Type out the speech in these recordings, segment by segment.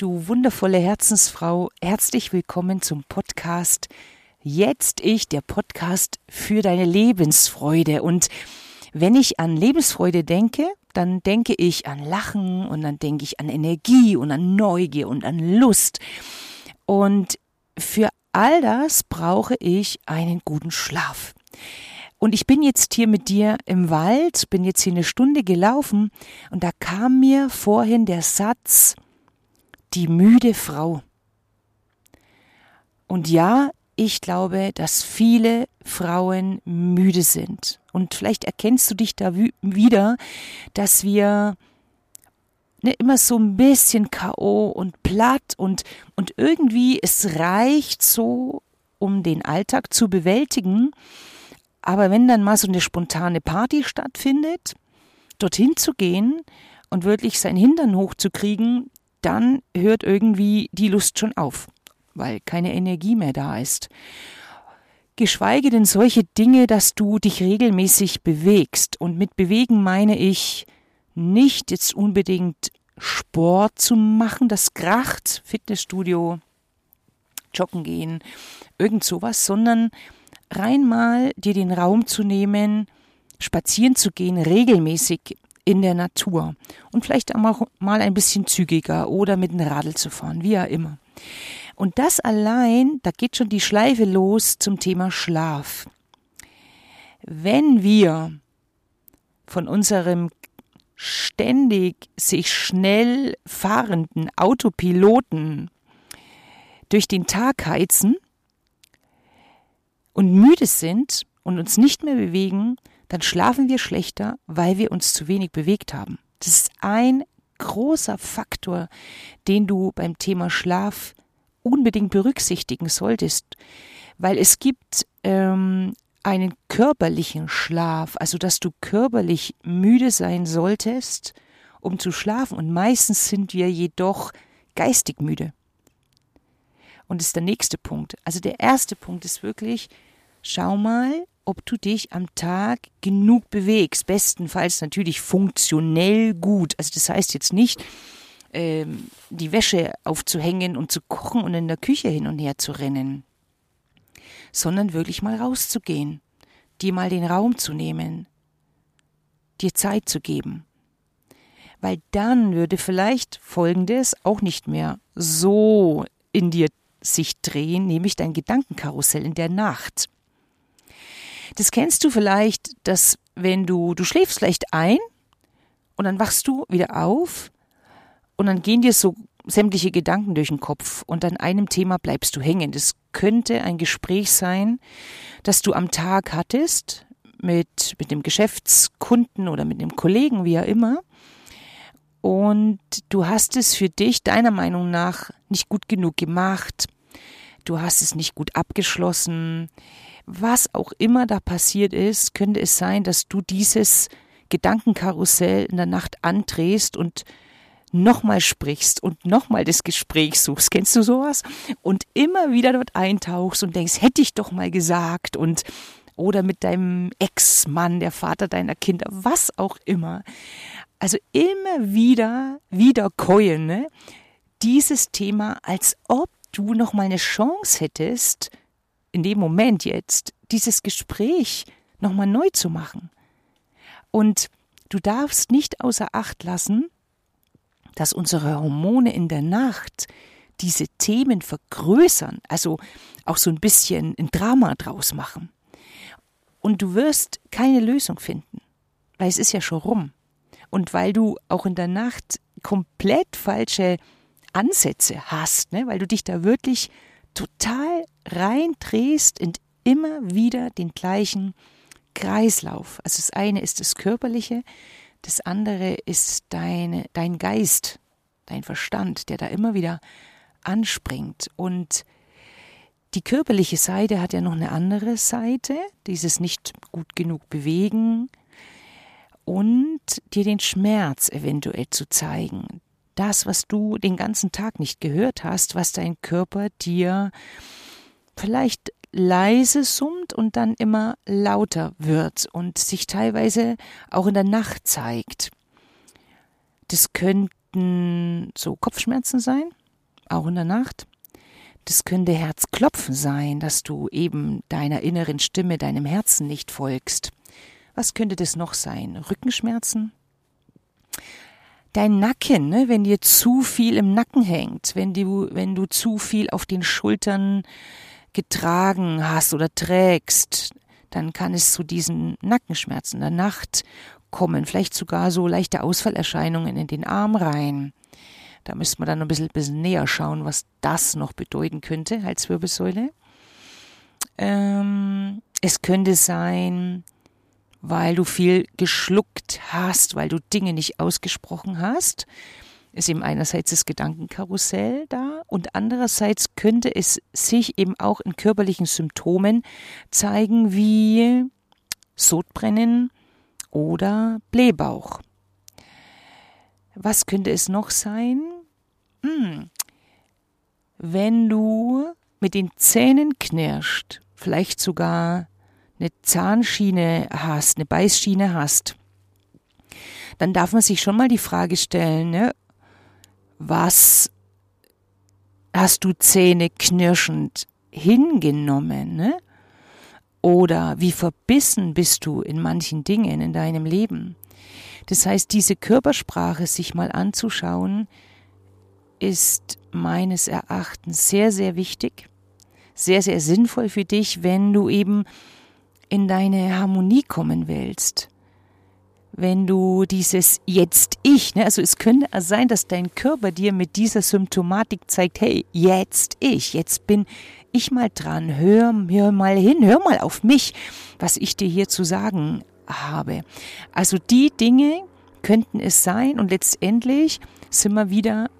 du wundervolle Herzensfrau, herzlich willkommen zum Podcast Jetzt ich, der Podcast für deine Lebensfreude. Und wenn ich an Lebensfreude denke, dann denke ich an Lachen und dann denke ich an Energie und an Neugier und an Lust. Und für all das brauche ich einen guten Schlaf. Und ich bin jetzt hier mit dir im Wald, bin jetzt hier eine Stunde gelaufen und da kam mir vorhin der Satz, die müde Frau. Und ja, ich glaube, dass viele Frauen müde sind. Und vielleicht erkennst du dich da wieder, dass wir ne, immer so ein bisschen K.O. und platt und, und irgendwie es reicht so, um den Alltag zu bewältigen. Aber wenn dann mal so eine spontane Party stattfindet, dorthin zu gehen und wirklich sein Hintern hochzukriegen, dann hört irgendwie die Lust schon auf, weil keine Energie mehr da ist. Geschweige denn solche Dinge, dass du dich regelmäßig bewegst. Und mit bewegen meine ich nicht jetzt unbedingt Sport zu machen, das kracht, Fitnessstudio, joggen gehen, irgend sowas, sondern rein mal dir den Raum zu nehmen, spazieren zu gehen, regelmäßig in der Natur und vielleicht auch mal ein bisschen zügiger oder mit dem Radl zu fahren, wie ja immer. Und das allein, da geht schon die Schleife los zum Thema Schlaf. Wenn wir von unserem ständig sich schnell fahrenden Autopiloten durch den Tag heizen und müde sind und uns nicht mehr bewegen, dann schlafen wir schlechter, weil wir uns zu wenig bewegt haben. Das ist ein großer Faktor, den du beim Thema Schlaf unbedingt berücksichtigen solltest, weil es gibt ähm, einen körperlichen Schlaf, also dass du körperlich müde sein solltest, um zu schlafen. Und meistens sind wir jedoch geistig müde. Und das ist der nächste Punkt. Also der erste Punkt ist wirklich, schau mal, ob du dich am Tag genug bewegst. Bestenfalls natürlich funktionell gut. Also das heißt jetzt nicht, ähm, die Wäsche aufzuhängen und zu kochen und in der Küche hin und her zu rennen, sondern wirklich mal rauszugehen, dir mal den Raum zu nehmen, dir Zeit zu geben. Weil dann würde vielleicht Folgendes auch nicht mehr so in dir sich drehen, nämlich dein Gedankenkarussell in der Nacht. Das kennst du vielleicht, dass wenn du, du schläfst vielleicht ein und dann wachst du wieder auf und dann gehen dir so sämtliche Gedanken durch den Kopf und an einem Thema bleibst du hängen. Das könnte ein Gespräch sein, das du am Tag hattest mit, mit dem Geschäftskunden oder mit dem Kollegen, wie auch immer. Und du hast es für dich deiner Meinung nach nicht gut genug gemacht. Du hast es nicht gut abgeschlossen was auch immer da passiert ist, könnte es sein, dass du dieses Gedankenkarussell in der Nacht andrehst und nochmal sprichst und nochmal das Gespräch suchst. Kennst du sowas? Und immer wieder dort eintauchst und denkst, hätte ich doch mal gesagt und oder mit deinem Ex-Mann, der Vater deiner Kinder, was auch immer. Also immer wieder, wieder keulen, ne? Dieses Thema, als ob du noch mal eine Chance hättest, in dem Moment jetzt dieses Gespräch nochmal neu zu machen. Und du darfst nicht außer Acht lassen, dass unsere Hormone in der Nacht diese Themen vergrößern, also auch so ein bisschen ein Drama draus machen. Und du wirst keine Lösung finden, weil es ist ja schon rum. Und weil du auch in der Nacht komplett falsche Ansätze hast, ne? weil du dich da wirklich total reindrehst in immer wieder den gleichen Kreislauf. Also das eine ist das Körperliche, das andere ist deine, dein Geist, dein Verstand, der da immer wieder anspringt. Und die körperliche Seite hat ja noch eine andere Seite, dieses nicht gut genug bewegen und dir den Schmerz eventuell zu zeigen, das, was du den ganzen Tag nicht gehört hast, was dein Körper dir vielleicht leise summt und dann immer lauter wird und sich teilweise auch in der Nacht zeigt. Das könnten so Kopfschmerzen sein, auch in der Nacht. Das könnte Herzklopfen sein, dass du eben deiner inneren Stimme, deinem Herzen nicht folgst. Was könnte das noch sein? Rückenschmerzen? Dein Nacken, ne? wenn dir zu viel im Nacken hängt, wenn du, wenn du zu viel auf den Schultern getragen hast oder trägst, dann kann es zu diesen Nackenschmerzen der Nacht kommen, vielleicht sogar so leichte Ausfallerscheinungen in den Arm rein. Da müsste man dann ein bisschen, bisschen näher schauen, was das noch bedeuten könnte, Halswirbelsäule. Ähm, es könnte sein, weil du viel geschluckt hast, weil du Dinge nicht ausgesprochen hast. Ist eben einerseits das Gedankenkarussell da und andererseits könnte es sich eben auch in körperlichen Symptomen zeigen wie Sodbrennen oder Blähbauch. Was könnte es noch sein? Hm. Wenn du mit den Zähnen knirscht, vielleicht sogar eine Zahnschiene hast, eine Beißschiene hast, dann darf man sich schon mal die Frage stellen, ne, was hast du Zähne knirschend hingenommen, ne? Oder wie verbissen bist du in manchen Dingen in deinem Leben? Das heißt, diese Körpersprache sich mal anzuschauen, ist meines Erachtens sehr, sehr wichtig, sehr, sehr sinnvoll für dich, wenn du eben in deine Harmonie kommen willst. Wenn du dieses jetzt ich, ne, also es könnte sein, dass dein Körper dir mit dieser Symptomatik zeigt, hey, jetzt ich, jetzt bin ich mal dran, hör, hör mal hin, hör mal auf mich, was ich dir hier zu sagen habe. Also die Dinge könnten es sein und letztendlich sind wir wieder,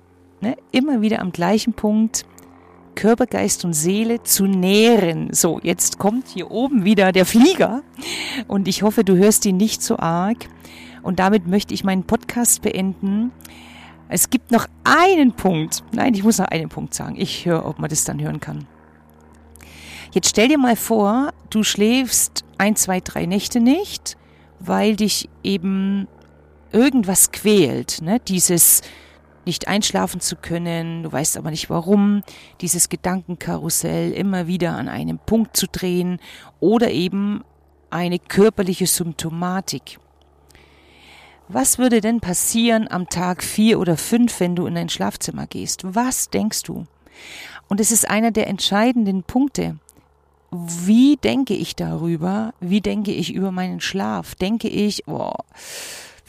ne, immer wieder am gleichen Punkt, Körper, Geist und Seele zu nähren. So, jetzt kommt hier oben wieder der Flieger und ich hoffe, du hörst ihn nicht so arg. Und damit möchte ich meinen Podcast beenden. Es gibt noch einen Punkt. Nein, ich muss noch einen Punkt sagen. Ich höre, ob man das dann hören kann. Jetzt stell dir mal vor, du schläfst ein, zwei, drei Nächte nicht, weil dich eben irgendwas quält. Ne? Dieses nicht einschlafen zu können, du weißt aber nicht warum, dieses Gedankenkarussell immer wieder an einem Punkt zu drehen oder eben eine körperliche Symptomatik. Was würde denn passieren am Tag vier oder fünf, wenn du in dein Schlafzimmer gehst? Was denkst du? Und es ist einer der entscheidenden Punkte. Wie denke ich darüber? Wie denke ich über meinen Schlaf? Denke ich, oh,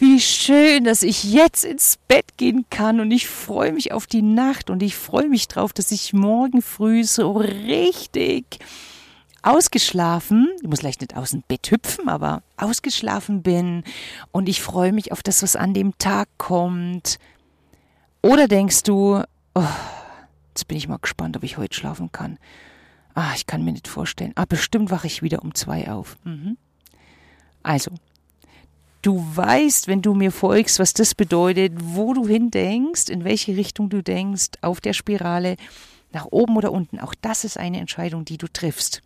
wie schön, dass ich jetzt ins Bett gehen kann und ich freue mich auf die Nacht und ich freue mich drauf, dass ich morgen früh so richtig ausgeschlafen, ich muss vielleicht nicht aus dem Bett hüpfen, aber ausgeschlafen bin und ich freue mich auf das, was an dem Tag kommt. Oder denkst du, oh, jetzt bin ich mal gespannt, ob ich heute schlafen kann. Ah, ich kann mir nicht vorstellen. Ah, bestimmt wache ich wieder um zwei auf. Mhm. Also, Du weißt, wenn du mir folgst, was das bedeutet, wo du hindenkst, in welche Richtung du denkst, auf der Spirale, nach oben oder unten. Auch das ist eine Entscheidung, die du triffst.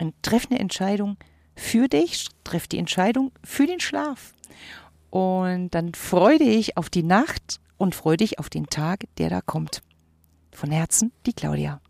Und treff eine Entscheidung für dich, treff die Entscheidung für den Schlaf. Und dann freu dich auf die Nacht und freu dich auf den Tag, der da kommt. Von Herzen, die Claudia.